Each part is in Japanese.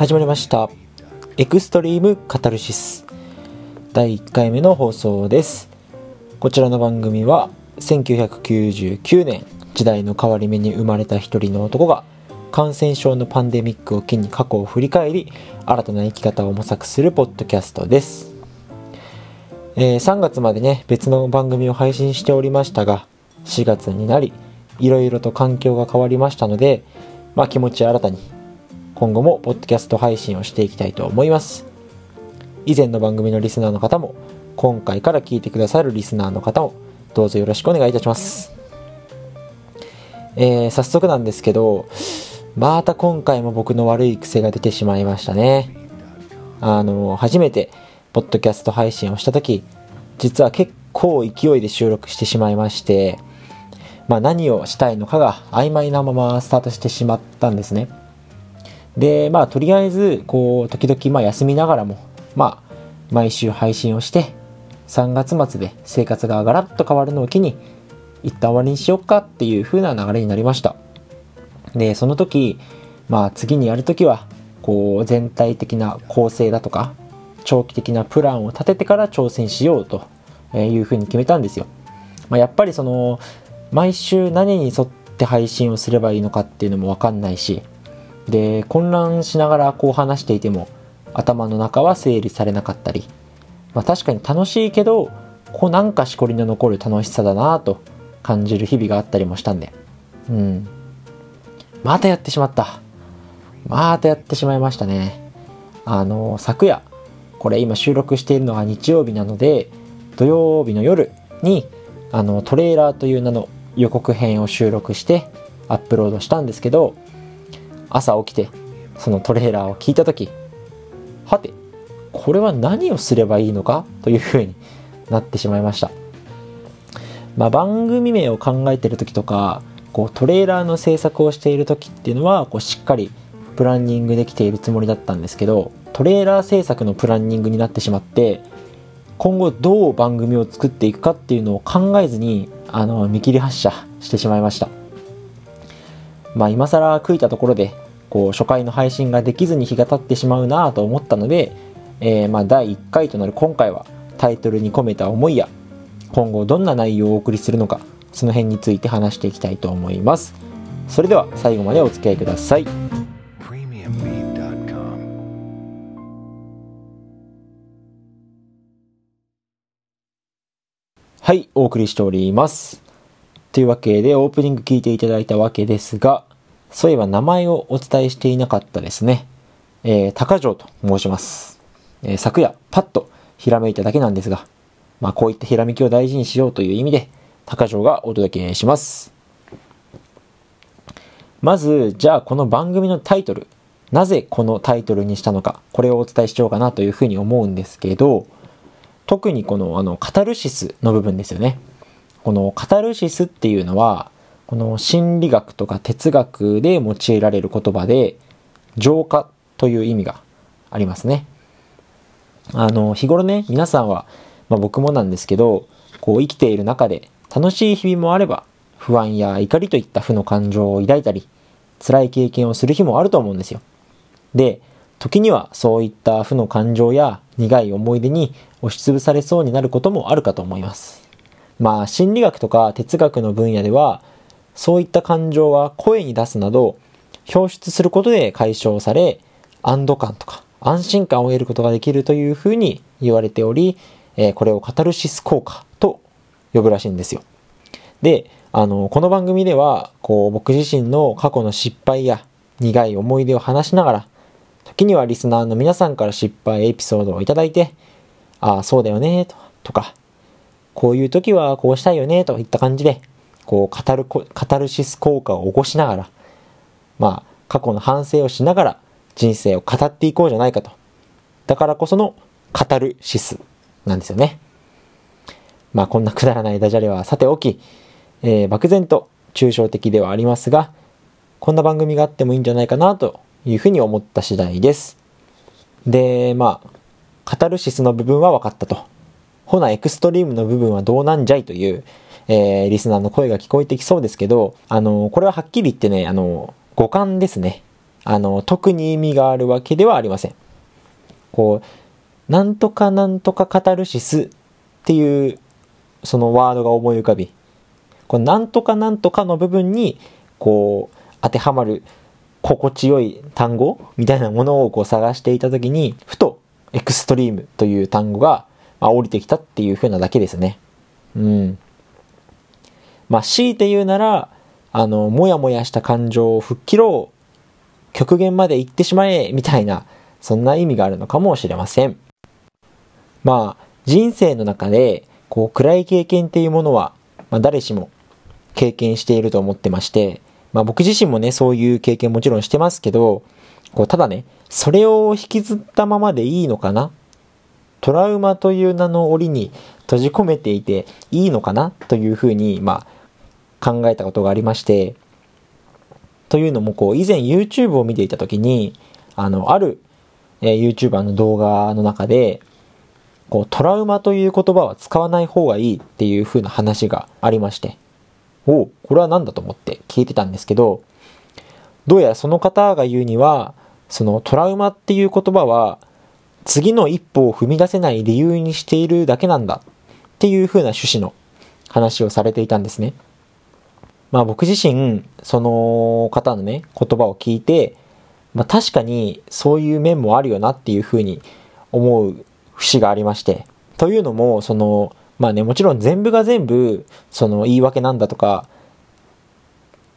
始まりました。エクストリームカタルシス。第1回目の放送です。こちらの番組は1999年時代の変わり目に生まれた一人の男が感染症のパンデミックを機に過去を振り返り新たな生き方を模索するポッドキャストです、えー、3月までね別の番組を配信しておりましたが4月になりいろいろと環境が変わりましたので、まあ、気持ち新たに今後もポッドキャスト配信をしていきたいと思います。以前の番組のリスナーの方も今回から聞いてくださるリスナーの方もどうぞよろしくお願いいたします。えー、早速なんですけどまた今回も僕の悪い癖が出てしまいましたね。あの初めてポッドキャスト配信をした時実は結構勢いで収録してしまいましてまあ、何をしたいのかが曖昧なままスタートしてしまったんですね。で、まあ、とりあえず、こう、時々、まあ、休みながらも、まあ、毎週配信をして、3月末で生活がガラッと変わるのを機に、一旦終わりにしようかっていう風な流れになりました。で、その時、まあ、次にやるときは、こう、全体的な構成だとか、長期的なプランを立ててから挑戦しようというふうに決めたんですよ。まあ、やっぱりその毎週何に沿って配信をすればいいのかっていうのも分かんないしで混乱しながらこう話していても頭の中は整理されなかったり、まあ、確かに楽しいけどこうなんかしこりの残る楽しさだなと感じる日々があったりもしたんで。うん。またやってしまった。またやってしまいましたね。あの昨夜これ今収録しているのが日曜日なので土曜日の夜にあのトレーラーという名の予告編を収録してアップロードしたんですけど朝起きてそのトレーラーを聞いた時はてこれは何をすればいいのかというふうになってしまいました、まあ、番組名を考えてる時とかこうトレーラーの制作をしている時っていうのはこうしっかりプランニングできているつもりだったんですけどトレーラー制作のプランニングになってしまって今後どう番組を作っていくかっていうのを考えずにあの見切り発車してしまいました。まあ今更悔いたところでこう初回の配信ができずに日が経ってしまうなと思ったので、えー、まあ第1回となる今回はタイトルに込めた思いや今後どんな内容をお送りするのかその辺について話していきたいと思いますそれでは最後までお付き合いくださいはい、お送りしております。というわけで、オープニング聞いていただいたわけですが、そういえば名前をお伝えしていなかったですね。えー、高城と申します。えー、昨夜、パッとひらめいただけなんですが、まあ、こういったひらめきを大事にしようという意味で、高城がお届けします。まず、じゃあこの番組のタイトル、なぜこのタイトルにしたのか、これをお伝えしようかなというふうに思うんですけど、特にこのあのカタルシスの部分ですよね。このカタルシスっていうのはこの心理学とか哲学で用いられる言葉で浄化という意味がありますね。あの日頃ね皆さんは、まあ、僕もなんですけどこう生きている中で楽しい日々もあれば不安や怒りといった負の感情を抱いたり辛い経験をする日もあると思うんですよ。で時にはそういった負の感情や苦い思い出に押しつぶされそうになることもあるかと思います。まあ心理学とか哲学の分野ではそういった感情は声に出すなど表出することで解消され安堵感とか安心感を得ることができるというふうに言われており、えこれをカタルシス効果と呼ぶらしいんですよ。で、あの、この番組では、こう、僕自身の過去の失敗や苦い思い出を話しながら、時にはリスナーの皆さんから失敗エピソードをいただいて、ああ、そうだよね、とか、こういう時はこうしたいよね、といった感じで、こう、カる、カタルシス効果を起こしながら、まあ、過去の反省をしながら人生を語っていこうじゃないかと。だからこそのカタルシスなんですよね。まあ、こんなくだらないダジャレはさておき、えー、漠然と抽象的ではありますが、こんな番組があってもいいんじゃないかなというふうに思った次第です。で、まあ、カタルシスの部分は分かったと。ほな、エクストリームの部分はどうなんじゃいという、えー、リスナーの声が聞こえてきそうですけど、あの、これははっきり言ってね、あの、五感ですね。あの、特に意味があるわけではありません。こう、なんとかなんとかカタルシスっていう、そのワードが思い浮かび、このなんとかなんとかの部分に、こう、当てはまる心地よい単語みたいなものをこう探していたときに、ふとエクストリームという単語が、まあ、降りてきたっていう風なだけですね。うん。まあ、強いて言うなら、あの、もやもやした感情を吹っ切ろう、極限まで行ってしまえ、みたいな、そんな意味があるのかもしれません。まあ、人生の中で、こう、暗い経験っていうものは、まあ、誰しも経験していると思ってまして、まあ僕自身もね、そういう経験もちろんしてますけど、こうただね、それを引きずったままでいいのかな？トラウマという名の檻に閉じ込めていていいのかな？というふうに、まあ、考えたことがありまして、というのも、こう、以前 YouTube を見ていたときに、あの、ある、えー、YouTuber の動画の中で、こう、トラウマという言葉は使わない方がいいっていう風な話がありまして、おこれは何だと思って聞いてたんですけど、どうやらその方が言うには、そのトラウマっていう言葉は、次の一歩を踏み出せない理由にしているだけなんだっていう風な趣旨の話をされていたんですね。まあ僕自身、その方のね、言葉を聞いて、まあ確かにそういう面もあるよなっていう風に思う節がありまして。というのも、その、まあね、もちろん全部が全部、その言い訳なんだとか、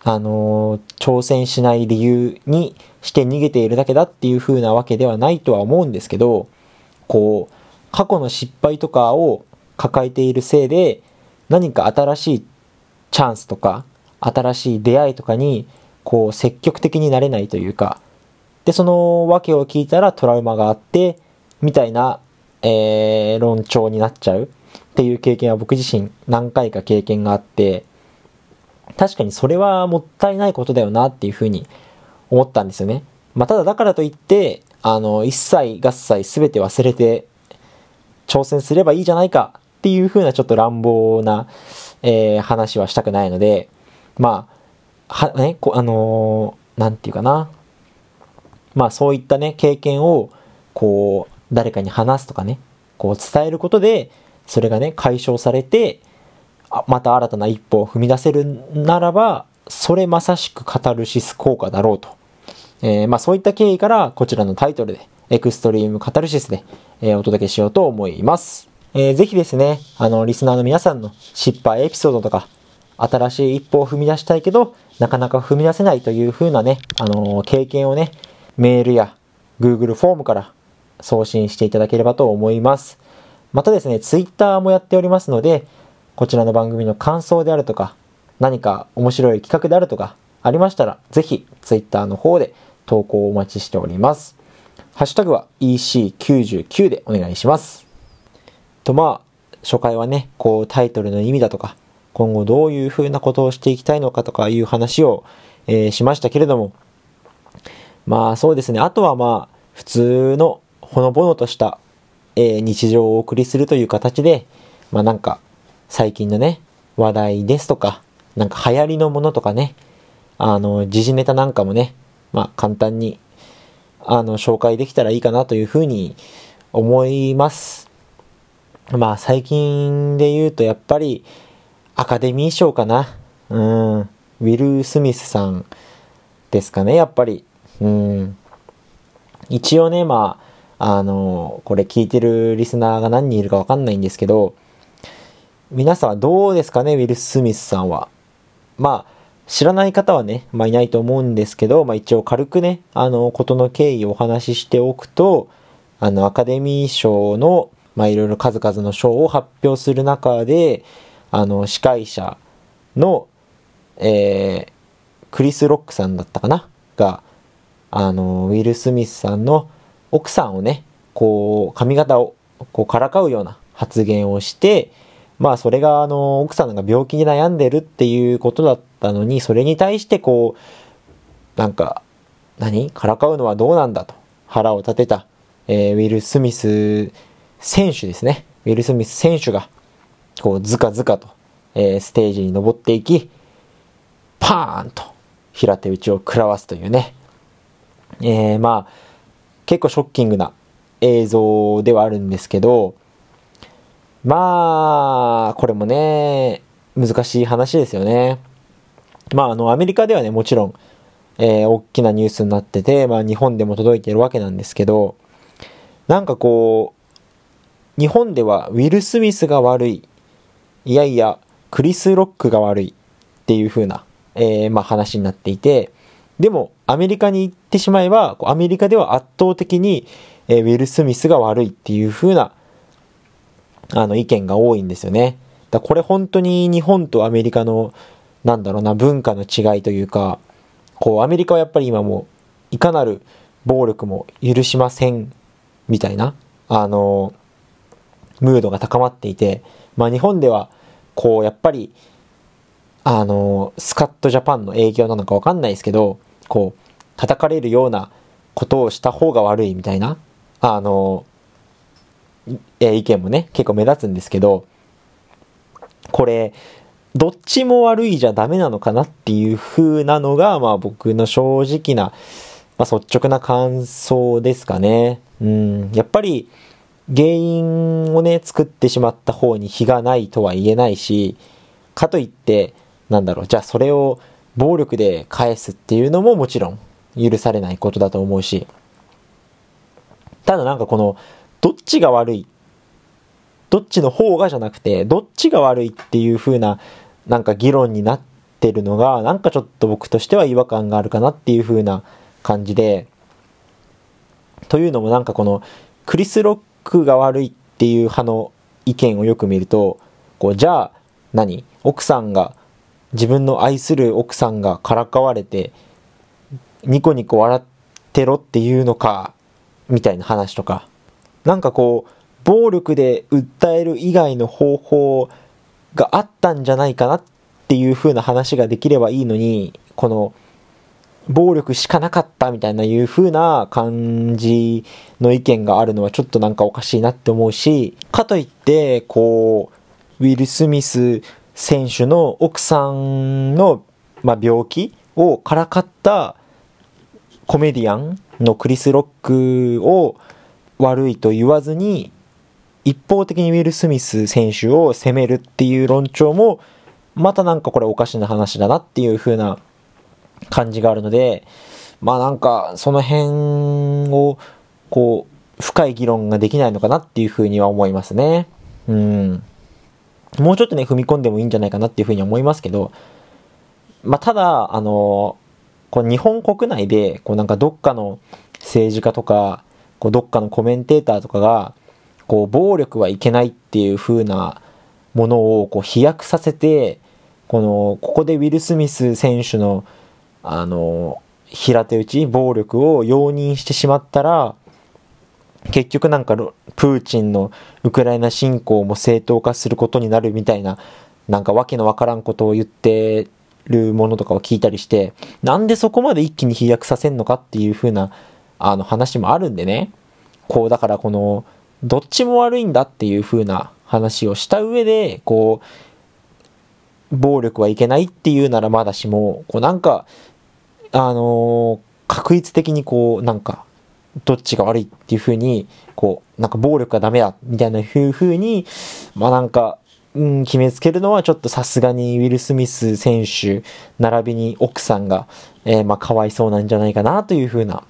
あの、挑戦しない理由にして逃げているだけだっていう風なわけではないとは思うんですけど、こう、過去の失敗とかを抱えているせいで、何か新しいチャンスとか、新しい出会いとかに、こう、積極的になれないというか、で、その訳を聞いたらトラウマがあって、みたいな、えー、論調になっちゃう。っていう経験は僕自身何回か経験があって、確かにそれはもったいないことだよなっていうふうに思ったんですよね。まあ、ただだからといって、あの、一切合切全て忘れて挑戦すればいいじゃないかっていうふうなちょっと乱暴な、えー、話はしたくないので、まあ、は、ね、こあのー、なんていうかな。まあそういったね、経験を、こう、誰かに話すとかね、こう伝えることで、それがね、解消されて、また新たな一歩を踏み出せるならば、それまさしくカタルシス効果だろうと。えー、まあそういった経緯からこちらのタイトルで、エクストリームカタルシスで、えー、お届けしようと思います。えー、ぜひですね、あの、リスナーの皆さんの失敗エピソードとか、新しい一歩を踏み出したいけど、なかなか踏み出せないという風なね、あのー、経験をね、メールや Google フォームから送信していただければと思います。またですね、ツイッターもやっておりますので、こちらの番組の感想であるとか、何か面白い企画であるとか、ありましたら、ぜひツイッターの方で投稿をお待ちしております。ハッシュタグは EC99 でお願いします。とまあ、初回はね、こうタイトルの意味だとか、今後どういう風なことをしていきたいのかとかいう話を、えー、しましたけれども、まあそうですね、あとはまあ、普通のほのぼのとしたえー、日常をお送りするという形で、まあなんか、最近のね、話題ですとか、なんか流行りのものとかね、あの、時事ネタなんかもね、まあ簡単に、あの、紹介できたらいいかなというふうに思います。まあ最近で言うとやっぱりアカデミー賞かな？うん。ウィル・スミスさんですかね、やっぱり。うん。一応ね、まあ、あの、これ聞いてるリスナーが何人いるかわかんないんですけど、皆さんはどうですかね、ウィル・スミスさんは？まあ、知らない方はね、まあいないと思うんですけど、まあ一応軽くね、あの、ことの経緯をお話ししておくと、あの、アカデミー賞の、まあいろいろ数々の賞を発表する中で、あの、司会者の、えー、クリス・ロックさんだったかな？が、あの、ウィル・スミスさんの奥さんをね、こう、髪型をこうからかうような発言をして、まあそれがあの、奥さんが病気に悩んでるっていうことだったのに、それに対してこう、なんか、何？からかうのはどうなんだと腹を立てた、えー、ウィル・スミス選手ですね。ウィル・スミス選手が、こう、ずかずかと、えー、ステージに登っていき、パーンと平手打ちを食らわすというね、えー、まあ、結構ショッキングな映像ではあるんですけど、まあ、これもね、難しい話ですよね。まあ、あの、アメリカではね、もちろん、えー、大きなニュースになってて、まあ、日本でも届いてるわけなんですけど、なんかこう、日本ではウィル・スミスが悪い、いやいや、クリス・ロックが悪い。っていう風な、えー、まあ話になっていて、でも、アメリカに行ってしまえば、アメリカでは圧倒的に、えー、ウィル・スミスが悪い。っていう風な、あの、意見が多いんですよね。だこれ本当に日本とアメリカの、なんだろうな、文化の違いというか、こう、アメリカはやっぱり今もう、いかなる暴力も許しません、みたいな、あの、ムードが高まっていて、まあ日本では、こう、やっぱり、あの、スカットジャパンの影響なのかわかんないですけど、こう、叩かれるようなことをした方が悪いみたいな、あの、え意見もね、結構目立つんですけど、これ、どっちも悪いじゃダメなのかなっていう風なのが、まあ僕の正直な、まあ、率直な感想ですかね。うん、やっぱり原因をね、作ってしまった方に非がないとは言えないし、かといって、なんだろう、じゃあそれを暴力で返すっていうのももちろん許されないことだと思うし、ただなんかこの、どっちが悪いどっちの方がじゃなくて、どっちが悪いっていう風な、なんか議論になってるのが、なんかちょっと僕としては違和感があるかなっていう風な感じで、というのもなんかこの、クリス・ロックが悪いっていう派の意見をよく見ると、こう、じゃあ何、奥さんが、自分の愛する奥さんがからかわれて、ニコニコ笑ってろっていうのか、みたいな話とか、なんかこう、暴力で訴える以外の方法があったんじゃないかなっていう風な話ができればいいのに、この、暴力しかなかったみたいないう風な感じの意見があるのはちょっとなんかおかしいなって思うし、かといって、こう、ウィル・スミス選手の奥さんの、まあ、病気をからかったコメディアンのクリス・ロックを悪いと言わずに、一方的にウィル・スミス選手を責めるっていう論調も、またなんかこれおかしな話だなっていう風な感じがあるので、まあなんかその辺をこう深い議論ができないのかなっていう風には思いますね。うん。もうちょっとね、踏み込んでもいいんじゃないかなっていう風に思いますけど、まあただ、あの、こう日本国内で、こうなんかどっかの政治家とか、こうどっかのコメンテーターとかが、こう、暴力はいけないっていう風なものをこう飛躍させて、この、ここでウィル・スミス選手の、あの、平手打ち、暴力を容認してしまったら、結局なんかプーチンのウクライナ侵攻も正当化することになるみたいな、なんかわけのわからんことを言ってるものとかを聞いたりして、なんでそこまで一気に飛躍させんのかっていう風な、あの話もあるんでね。こう、だからこの、どっちも悪いんだっていう風な話をした上で、こう、暴力はいけないっていうならまだしも、こうなんか、あのー、確率的にこう、なんか、どっちが悪いっていう風に、こう、なんか暴力がダメだ、みたいな風に、まあなんか、うん、決めつけるのはちょっとさすがにウィル・スミス選手、並びに奥さんが、えー、まあかわいそうなんじゃないかなという風な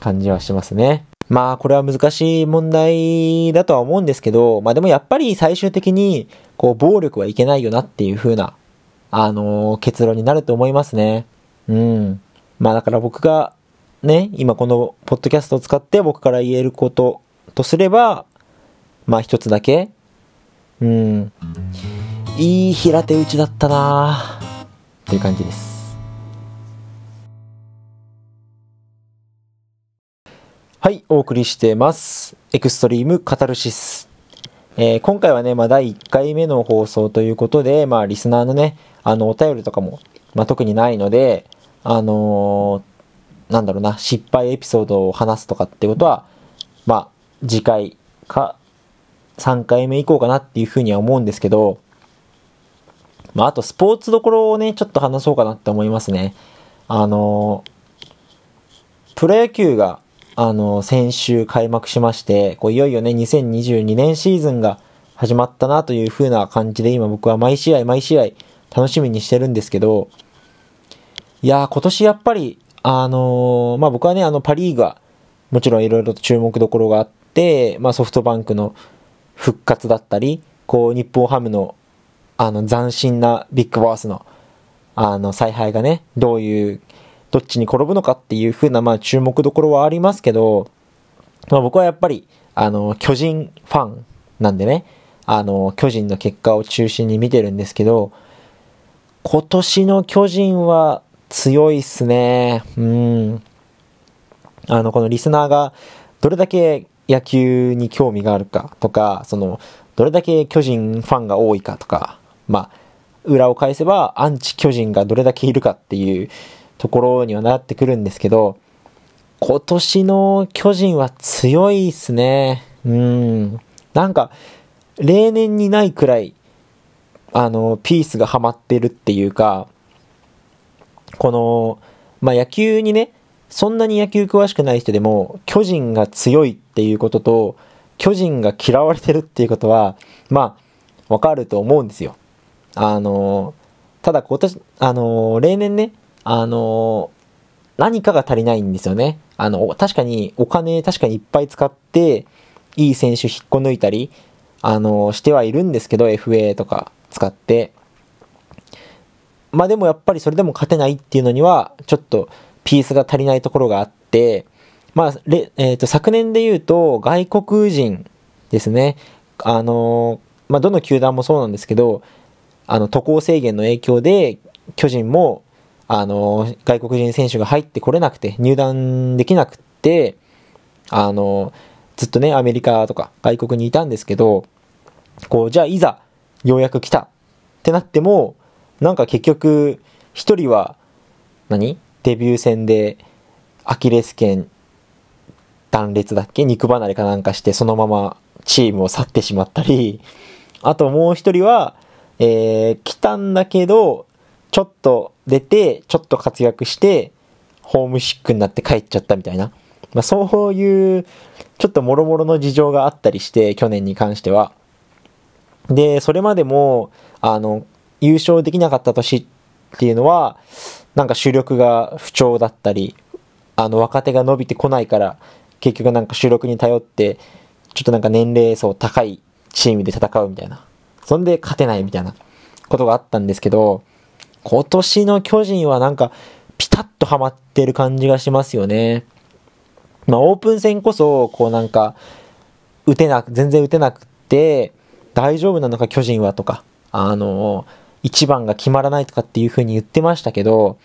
感じはしますね。まあ、これは難しい問題だとは思うんですけど、まあでもやっぱり最終的に、こう、暴力はいけないよなっていう風な、あのー、結論になると思いますね。うん。まあだから僕が、ね、今このポッドキャストを使って僕から言えることとすれば、まあ一つだけ、うん、いい平手打ちだったなっていう感じです。はい、お送りしてます。エクストリームカタルシス。えー、今回はね、まあ、第1回目の放送ということで、まあ、リスナーのね、あの、お便りとかも、まあ、特にないので、あのー、なんだろうな、失敗エピソードを話すとかってことは、まあ、次回か、3回目以降かなっていうふうには思うんですけど、まあ、あとスポーツどころをね、ちょっと話そうかなって思いますね。あのープロ野球が、あの、先週開幕しまして、こういよいよね、2022年シーズンが始まったなという風な感じで、今僕は毎試合毎試合楽しみにしてるんですけど、いや、今年やっぱり、あのー、まあ、僕はね、あの、パリーグは、もちろんいろいろと注目どころがあって、まあ、ソフトバンクの復活だったり、こう、日本ハムの、あの、斬新なビッグボスの、あの、采配がね、どういう、どっちに転ぶのかっていう風な、まあ、注目どころはありますけど、まあ、僕はやっぱり、あの、巨人ファンなんでね、あの、巨人の結果を中心に見てるんですけど、今年の巨人は強いっすね。うん。あの、このリスナーがどれだけ野球に興味があるかとか、その、どれだけ巨人ファンが多いかとか、まあ、裏を返せばアンチ巨人がどれだけいるかっていうところにはなってくるんですけど、今年の巨人は強いっすね。うん。なんか、例年にないくらい、あの、ピースがハマってるっていうか、この、まあ、野球にね、そんなに野球詳しくない人でも、巨人が強いっていうことと、巨人が嫌われてるっていうことは、まあ、わかると思うんですよ。あの、ただ今年、あの、例年ね、あの、何かが足りないんですよね。あの、確かにお金確かにいっぱい使って、いい選手引っこ抜いたり、あの、してはいるんですけど、FA とか使って。まあでもやっぱりそれでも勝てないっていうのには、ちょっとピースが足りないところがあって、まあ、えっ、ー、と、昨年で言うと、外国人ですね。あの、まあ、どの球団もそうなんですけど、あの、渡航制限の影響で、巨人も、あの、外国人選手が入ってこれなくて、入団できなくて、あの、ずっとね、アメリカとか外国にいたんですけど、こう、じゃあいざ、ようやく来たってなっても、なんか結局、一人は何、デビュー戦でアキレス腱断裂だっけ？肉離れかなんかしてそのままチームを去ってしまったり、あともう一人は、えー、来たんだけど、ちょっと出て、ちょっと活躍して、ホームシックになって帰っちゃったみたいな。まあ、そういう、ちょっと諸々の事情があったりして、去年に関しては。で、それまでも、あの、優勝できなかった年っていうのは、なんか主力が不調だったり、あの、若手が伸びてこないから、結局なんか主力に頼って、ちょっとなんか年齢層高いチームで戦うみたいな。そんで勝てないみたいなことがあったんですけど、今年の巨人はなんか、ピタッとハマってる感じがしますよね。まあ、オープン戦こそ、こうなんか、打てなく、全然打てなくて、大丈夫なのか巨人はとか、あの、一番が決まらないとかっていう風に言ってましたけど、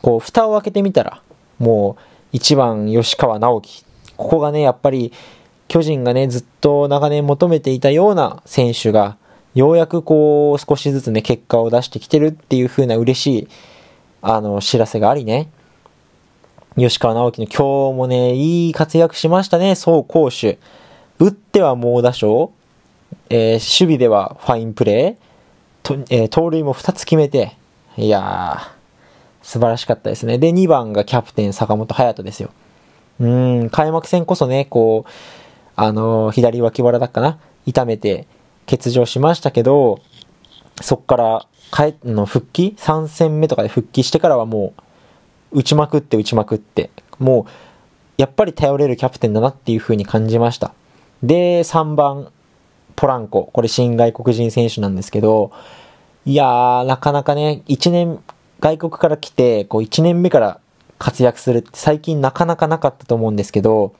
こう、蓋を開けてみたら、もう、一番吉川直樹。ここがね、やっぱり、巨人がね、ずっと長年求めていたような選手が、ようやくこう、少しずつね、結果を出してきてるっていう風な嬉しい、あの、知らせがありね。吉川直樹の今日もね、いい活躍しましたね、走攻守。打っては猛打賞、えー、守備ではファインプレー、とえー、盗塁も2つ決めて、いやー、素晴らしかったですね。で、2番がキャプテン坂本勇人ですよ。うん、開幕戦こそね、こう、あのー、左脇腹だっかな？痛めて欠場しましたけど、そっから、帰の復帰 ?3 戦目とかで復帰してからはもう、打ちまくって打ちまくって、もう、やっぱり頼れるキャプテンだなっていう風に感じました。で、3番、ポランコ。これ新外国人選手なんですけど、いやー、なかなかね、1年、外国から来て、こう1年目から活躍するって最近なかなかなかったと思うんですけど、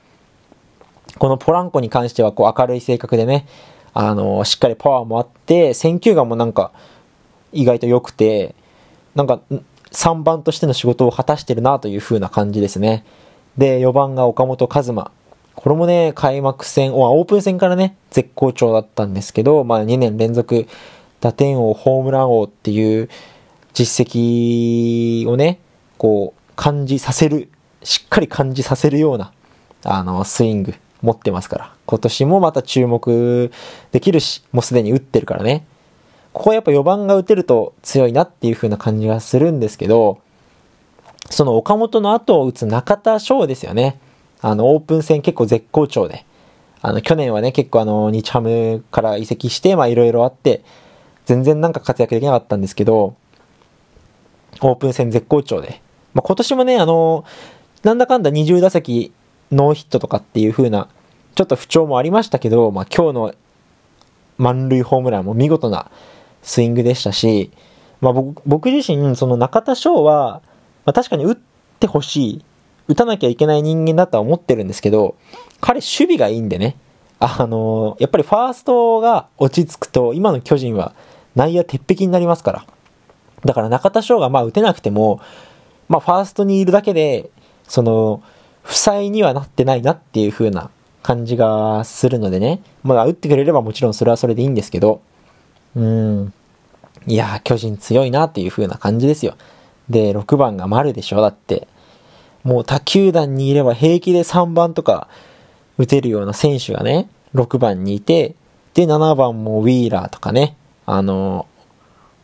このポランコに関してはこう明るい性格でね、あの、しっかりパワーもあって、選球眼もなんか意外と良くて、なんか3番としての仕事を果たしてるなという風な感じですね。で、4番が岡本和真。これもね、開幕戦、オープン戦からね、絶好調だったんですけど、まあ2年連続打点王、ホームラン王っていう実績をね、こう、感じさせる、しっかり感じさせるような、あの、スイング持ってますから。今年もまた注目できるし、もうすでに打ってるからね。ここはやっぱ4番が打てると強いなっていう風な感じがするんですけど、その岡本の後を打つ中田翔ですよね。あの、オープン戦結構絶好調で。あの、去年はね、結構あの、日ハムから移籍して、まあいろいろあって、全然なんか活躍できなかったんですけど、オープン戦絶好調で。まあ今年もね、あの、なんだかんだ20打席ノーヒットとかっていう風な、ちょっと不調もありましたけど、まあ今日の満塁ホームランも見事なスイングでしたし、まあ僕僕自身、その中田翔は、まあ、確かに打ってほしい、打たなきゃいけない人間だとは思ってるんですけど、彼守備がいいんでね、あのー、やっぱりファーストが落ち着くと、今の巨人は内野鉄壁になりますから。だから中田翔がまあ打てなくても、まあファーストにいるだけで、その、負債にはなってないなっていう風な感じがするのでね。まあ打ってくれればもちろんそれはそれでいいんですけど、うん。いや巨人強いなっていう風な感じですよ。で、6番が丸でしょだって。もう他球団にいれば平気で3番とか打てるような選手がね、6番にいて、で、7番もウィーラーとかね、あの、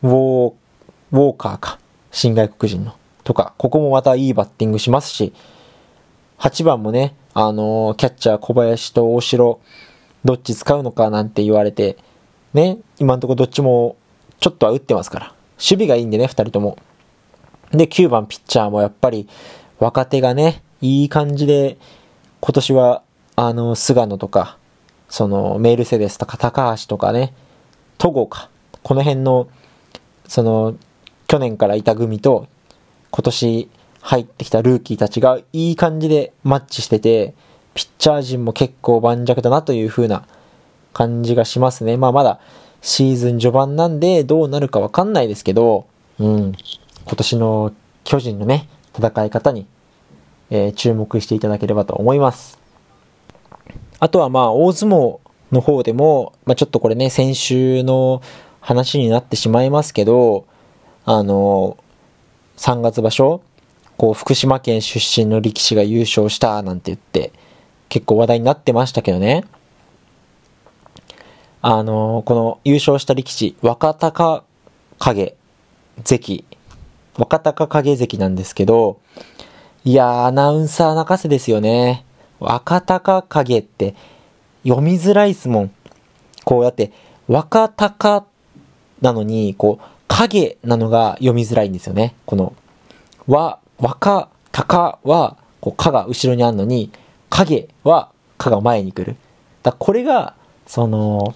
ウォー、ウォーカーか、新外国人の、とか、ここもまたいいバッティングしますし、8番もね、あの、キャッチャー小林と大城、どっち使うのかなんて言われて、ね、今んとこどっちもちょっとは打ってますから。守備がいいんでね、2人とも。で、9番ピッチャーもやっぱり若手がね、いい感じで、今年は、あの、菅野とか、その、メルセデスとか高橋とかね、戸郷か。この辺の、その、去年からいた組と、今年入ってきたルーキーたちがいい感じでマッチしてて、ピッチャー陣も結構盤石だなという風な感じがしますね。まあまだシーズン序盤なんでどうなるかわかんないですけど、うん、今年の巨人のね、戦い方に、えー、注目していただければと思います。あとはまあ、大相撲の方でも、まあちょっとこれね、先週の話になってしまいますけど、あの、3月場所、こう、福島県出身の力士が優勝したなんて言って、結構話題になってましたけどね。あの、この優勝した力士、若隆景関、若隆景関なんですけど、いや、アナウンサー泣かせですよね。若隆景って読みづらいっすもん。こうやって、若隆なのに、こう、影なのが読みづらいんですよね。この、わ、若、高は、こう、かが後ろにあるのに、影は、かが前に来る。だこれが、その、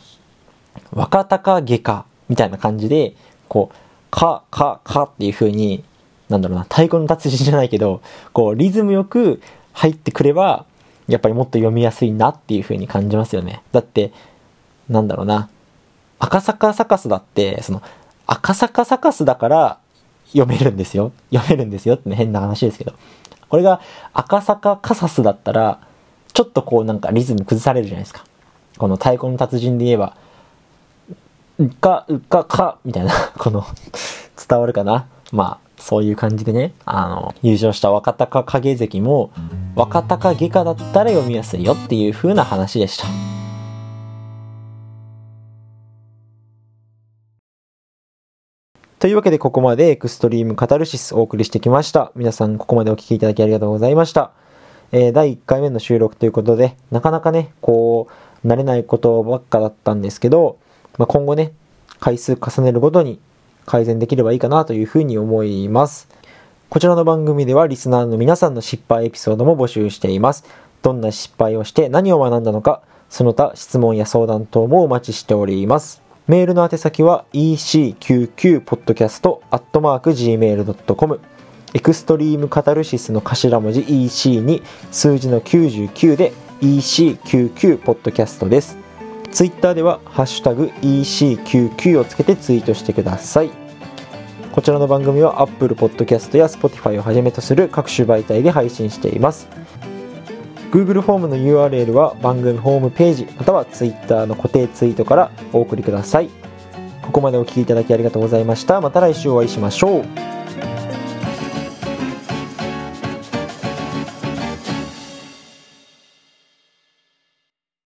若隆下か、みたいな感じで、こう、か、か、かっていう風に、なんだろうな、太鼓の達人じゃないけど、こう、リズムよく入ってくれば、やっぱりもっと読みやすいなっていう風に感じますよね。だって、なんだろうな、赤坂サカスだって、その、赤坂サカスだから読めるんですよ。読めるんですよって、変な話ですけど。これが赤坂カサスだったら、ちょっとこうなんかリズム崩されるじゃないですか。この太鼓の達人で言えば、うか、うか、か、みたいな、この、伝わるかなまあ、そういう感じでね、あの、優勝した若隆景関も、若隆外科だったら読みやすいよっていう風な話でした。というわけでここまでエクストリームカタルシスお送りしてきました。皆さんここまでお聴きいただきありがとうございました。えー、第1回目の収録ということで、なかなかね、こう、慣れないことばっかだったんですけど、まあ、今後ね、回数重ねるごとに改善できればいいかなというふうに思います。こちらの番組ではリスナーの皆さんの失敗エピソードも募集しています。どんな失敗をして何を学んだのか、その他質問や相談等もお待ちしております。メールの宛先は ec99podcast.gmail.com エクストリームカタルシスの頭文字 EC に数字の99で EC99 です。ツイッターではハッシュタグ EC99 をつけてツイートしてください。こちらの番組は Apple Podcast や Spotify をはじめとする各種媒体で配信しています。Google フォームの URL は番組ホームページまたは Twitter の固定ツイートからお送りください。ここまでお聴きいただきありがとうございました。また来週お会いしましょう。